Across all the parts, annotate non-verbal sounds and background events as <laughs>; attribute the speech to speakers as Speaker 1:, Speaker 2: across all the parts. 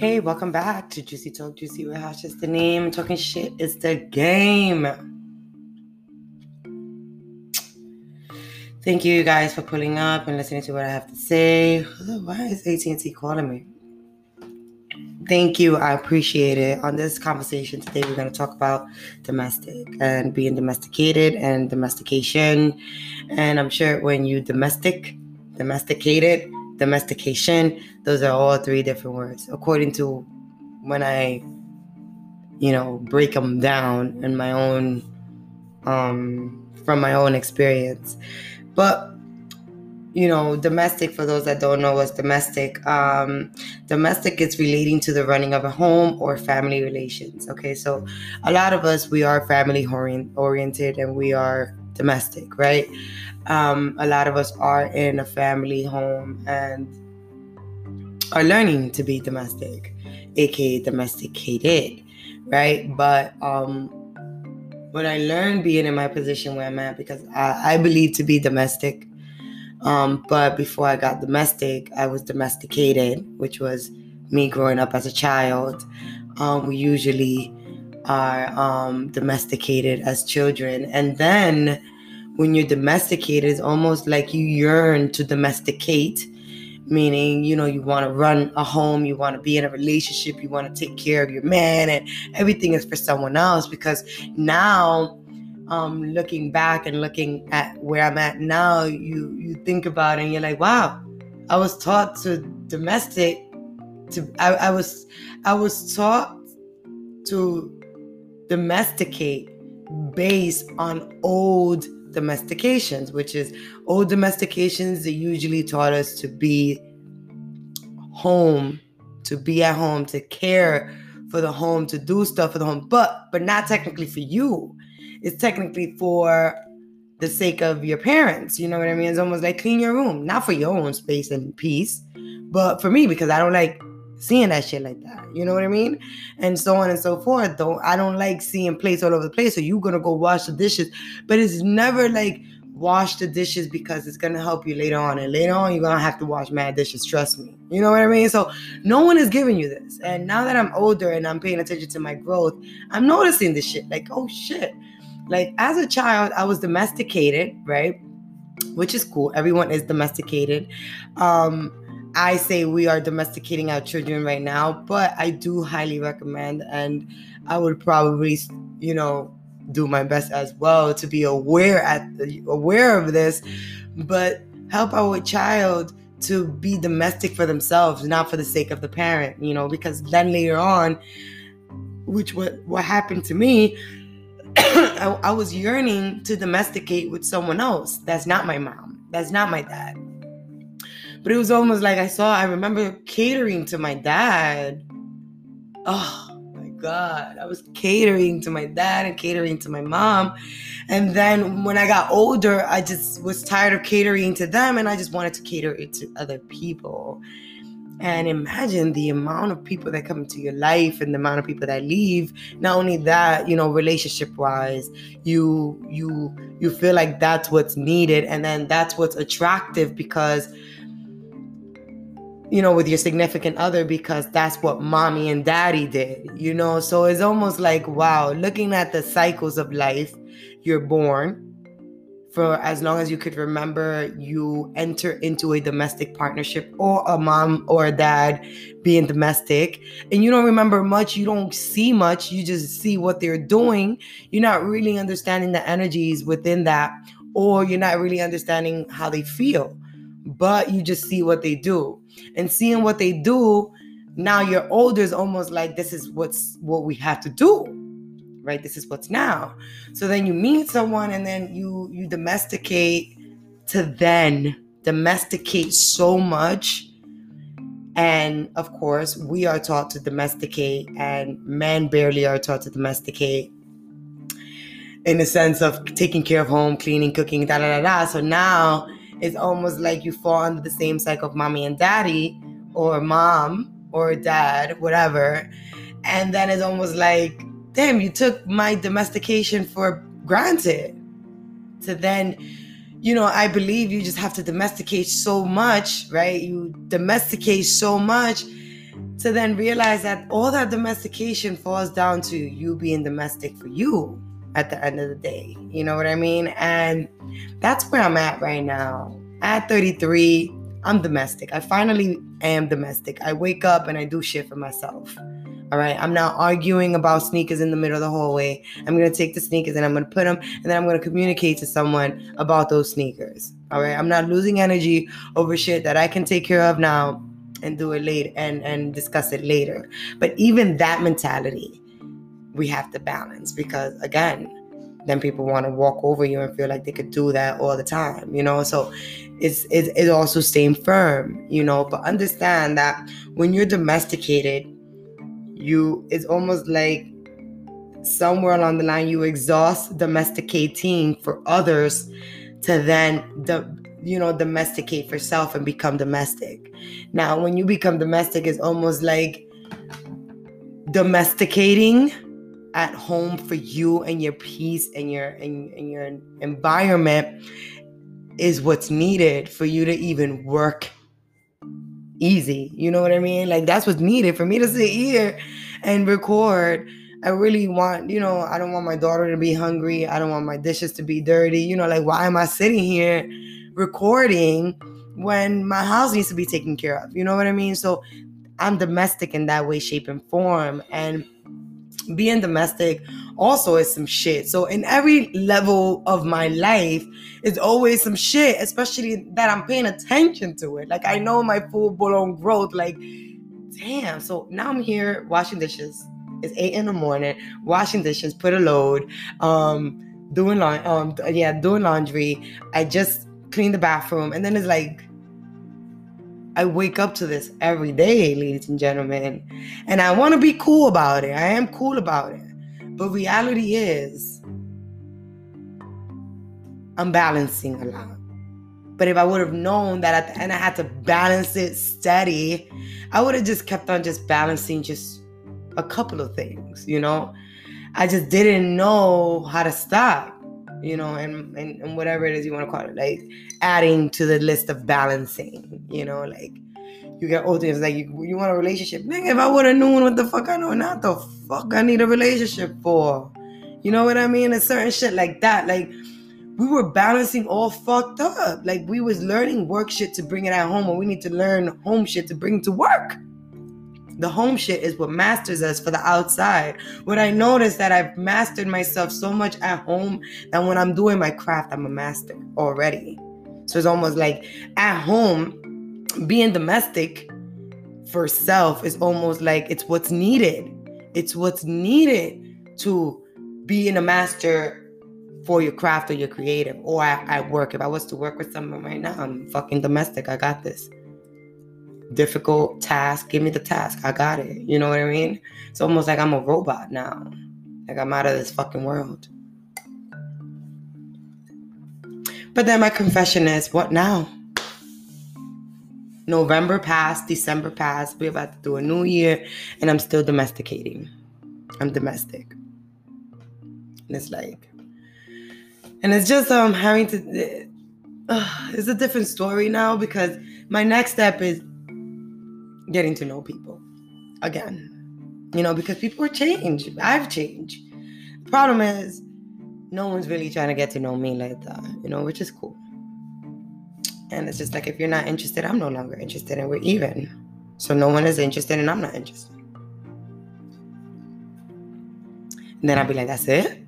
Speaker 1: Hey, welcome back to Juicy Talk, Juicy Warehouse. Just the name. Talking shit is the game. Thank you guys for pulling up and listening to what I have to say. Why is AT&T calling me? Thank you. I appreciate it. On this conversation today, we're going to talk about domestic and being domesticated and domestication. And I'm sure when you domestic, domesticated, domestication, those are all three different words. According to when I, you know, break them down in my own, um, from my own experience. But you know, domestic, for those that don't know what's domestic, um, domestic is relating to the running of a home or family relations. Okay, so a lot of us, we are family oriented and we are domestic, right? Um, a lot of us are in a family home and are learning to be domestic, aka domesticated, right? But um, I learned being in my position where I'm at, because I, I believe to be domestic um, but before I got domestic, I was domesticated, which was me growing up as a child. Um, we usually are um, domesticated as children. And then when you're domesticated, it's almost like you yearn to domesticate, meaning, you know, you want to run a home, you want to be in a relationship, you want to take care of your man, and everything is for someone else because now um, looking back and looking at where I'm at now, you you think about it and you're like, wow, I was taught to domestic, to I, I was I was taught to domesticate based on old domestications, which is old domestications. They usually taught us to be home, to be at home, to care for the home, to do stuff for the home, but but not technically for you it's technically for the sake of your parents. You know what I mean? It's almost like clean your room, not for your own space and peace, but for me because I don't like seeing that shit like that. You know what I mean? And so on and so forth. Though I don't like seeing plates all over the place. So you're gonna go wash the dishes, but it's never like wash the dishes because it's gonna help you later on. And later on, you're gonna have to wash mad dishes. Trust me. You know what I mean? So no one is giving you this. And now that I'm older and I'm paying attention to my growth, I'm noticing this shit. Like, oh shit like as a child, I was domesticated, right? Which is cool. Everyone is domesticated. Um, I say we are domesticating our children right now, but I do highly recommend, and I would probably, you know, do my best as well to be aware at aware of this, mm. but help our child to be domestic for themselves, not for the sake of the parent, you know, because then later on, which what what happened to me <coughs> I, I was yearning to domesticate with someone else. That's not my mom. That's not my dad. But it was almost like I saw, I remember catering to my dad. Oh my God. I was catering to my dad and catering to my mom. And then when I got older, I just was tired of catering to them and I just wanted to cater it to other people. And imagine the amount of people that come into your life and the amount of people that leave. Not only that, you know, relationship wise, you you you feel like that's what's needed and then that's what's attractive because you know, with your significant other because that's what mommy and daddy did, you know? So it's almost like, wow, looking at the cycles of life, you're born, for as long as you could remember, you enter into a domestic partnership or a mom or a dad being domestic, and you don't remember much, you don't see much, you just see what they're doing. You're not really understanding the energies within that, or you're not really understanding how they feel, but you just see what they do. And seeing what they do, now you're older is almost like this is what's what we have to do right? This is what's now. So then you meet someone and then you you domesticate to then domesticate so much. And of course we are taught to domesticate and men barely are taught to domesticate in the sense of taking care of home cleaning cooking da da da da. So now it's almost like you fall under the same cycle of mommy and daddy or mom or dad whatever and then it's almost like damn, you took my domestication for granted. To then, you know, I believe you just have to domesticate so much, right? You domesticate so much to then realize that all that domestication falls down to you being domestic for you at the end of the day. You know what I mean? And that's where I'm at right now. At 33, I'm domestic. I finally am domestic. I wake up and I do shit for myself. All right. I'm not arguing about sneakers in the middle of the hallway. I'm going to take the sneakers and I'm going to put them and then I'm going to communicate to someone about those sneakers. All right. I'm not losing energy over shit that I can take care of now and do it later and, and discuss it later. But even that mentality, we have to balance because, again, then people want to walk over you and feel like they could do that all the time, you know? So it's, it's, it's also staying firm, you know? But understand that when you're domesticated, you, it's almost like somewhere along the line, you exhaust domesticating for others to then, the, you know, domesticate for self and become domestic. Now, when you become domestic, it's almost like domesticating at home for you and your peace and your and, and your environment is what's needed for you to even work easy. You know what I mean? Like that's what's needed for me to sit here and record. I really want, you know, I don't want my daughter to be hungry. I don't want my dishes to be dirty. You know, like why am I sitting here recording when my house needs to be taken care of? You know what I mean? So I'm domestic in that way, shape, and form. And being domestic also is some shit. So in every level of my life, it's always some shit, especially that I'm paying attention to it. Like I know my full blown growth. Like, damn. So now I'm here washing dishes. It's eight in the morning, washing dishes, put a load, um, doing laundry, um, yeah, doing laundry. I just cleaned the bathroom, and then it's like I wake up to this every day, ladies and gentlemen. And I want to be cool about it. I am cool about it. But reality is, I'm balancing a lot. But if I would have known that at the end I had to balance it steady, I would have just kept on just balancing just a couple of things, you know? I just didn't know how to stop you know, and, and, and whatever it is you want to call it, like adding to the list of balancing, you know, like you get older, it's like you, you want a relationship. Nigga, if I would have known what the fuck I know, not the fuck I need a relationship for. You know what I mean? And certain shit like that, like we were balancing all fucked up. Like we was learning work shit to bring it at home, and we need to learn home shit to bring to work the home shit is what masters us for the outside. What I noticed that I've mastered myself so much at home that when I'm doing my craft, I'm a master already. So it's almost like at home, being domestic for self is almost like it's what's needed. It's what's needed to being a master for your craft or your creative or at, at work. If I was to work with someone right now, I'm fucking domestic. I got this difficult task, give me the task. I got it. You know what I mean? It's almost like I'm a robot now. Like I'm out of this fucking world. But then my confession is what now? November passed, December passed, we're about to do a new year, and I'm still domesticating. I'm domestic. And it's like, and it's just um having to uh, it's a different story now because my next step is getting to know people again. You know, because people are changed. I've changed. The problem is, no one's really trying to get to know me like that, you know, which is cool. And it's just like, if you're not interested, I'm no longer interested, and we're even. So no one is interested, and I'm not interested. And then I'll be like, that's it?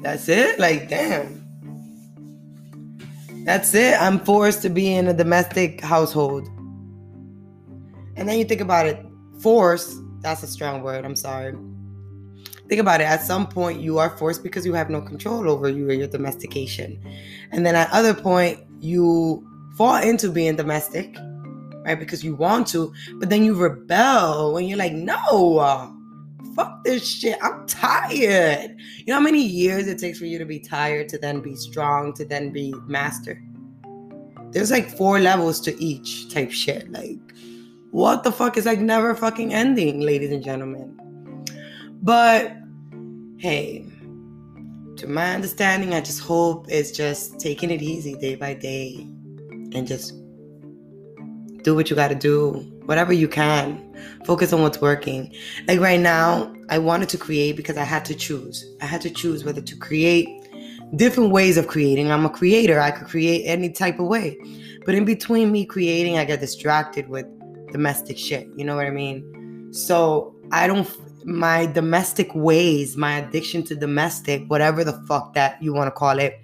Speaker 1: That's it? Like, damn. That's it. I'm forced to be in a domestic household and then you think about it, force, that's a strong word, I'm sorry. Think about it. At some point, you are forced because you have no control over you or your domestication. And then at other point, you fall into being domestic, right? Because you want to, but then you rebel and you're like, no, fuck this shit. I'm tired. You know how many years it takes for you to be tired to then be strong, to then be master? There's like four levels to each type shit. Like, what the fuck is like never fucking ending, ladies and gentlemen. But hey, to my understanding, I just hope it's just taking it easy day by day and just do what you got to do whatever you can. Focus on what's working. Like right now, I wanted to create because I had to choose. I had to choose whether to create different ways of creating. I'm a creator. I could create any type of way. But in between me creating, I get distracted with domestic shit. You know what I mean? So I don't my domestic ways, my addiction to domestic, whatever the fuck that you want to call it,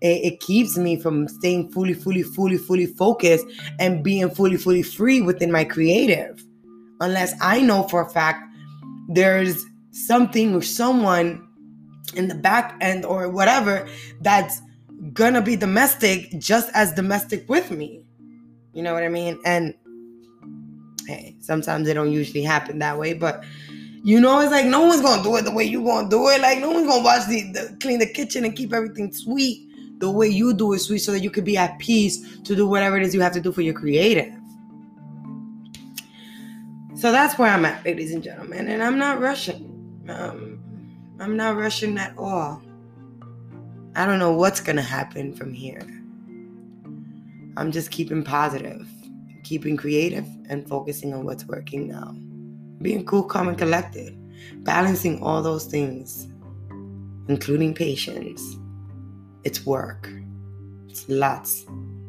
Speaker 1: it, it, keeps me from staying fully, fully, fully, fully focused and being fully, fully free within my creative. Unless I know for a fact there's something or someone in the back end or whatever that's gonna be domestic just as domestic with me. You know what I mean? And hey, sometimes it don't usually happen that way, but you know, it's like no one's gonna do it the way you gonna do it. Like no one's gonna watch the, the clean the kitchen and keep everything sweet the way you do it, sweet, so that you could be at peace to do whatever it is you have to do for your creative. So that's where I'm at, ladies and gentlemen, and I'm not rushing. Um, I'm not rushing at all. I don't know what's gonna happen from here. I'm just keeping positive, keeping creative, and focusing on what's working now. Being cool, calm, and collected, balancing all those things, including patience. It's work. It's lots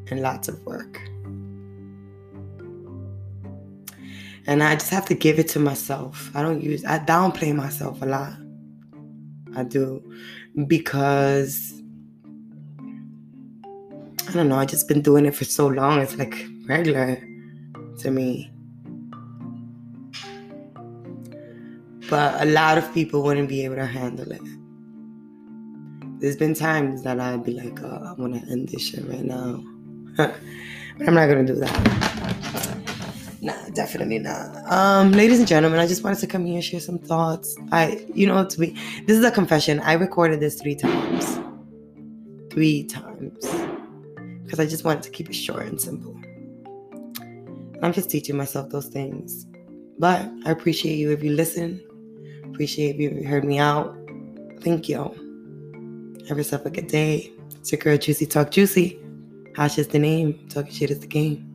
Speaker 1: and lots of work. And I just have to give it to myself. I don't use, I downplay myself a lot. I do because I don't know, I just been doing it for so long. It's like regular to me. But a lot of people wouldn't be able to handle it. There's been times that I'd be like, oh, I want to end this shit right now. <laughs> but I'm not going to do that. Nah, definitely not. Um, ladies and gentlemen, I just wanted to come here and share some thoughts. I, you know, to be, this is a confession. I recorded this three times. Three times because I just wanted to keep it short and simple. I'm just teaching myself those things. But I appreciate you if you listen. Appreciate if you heard me out. Thank you. Have yourself a good day. It's your girl Juicy Talk Juicy. Hash is the name. Talking shit is the game.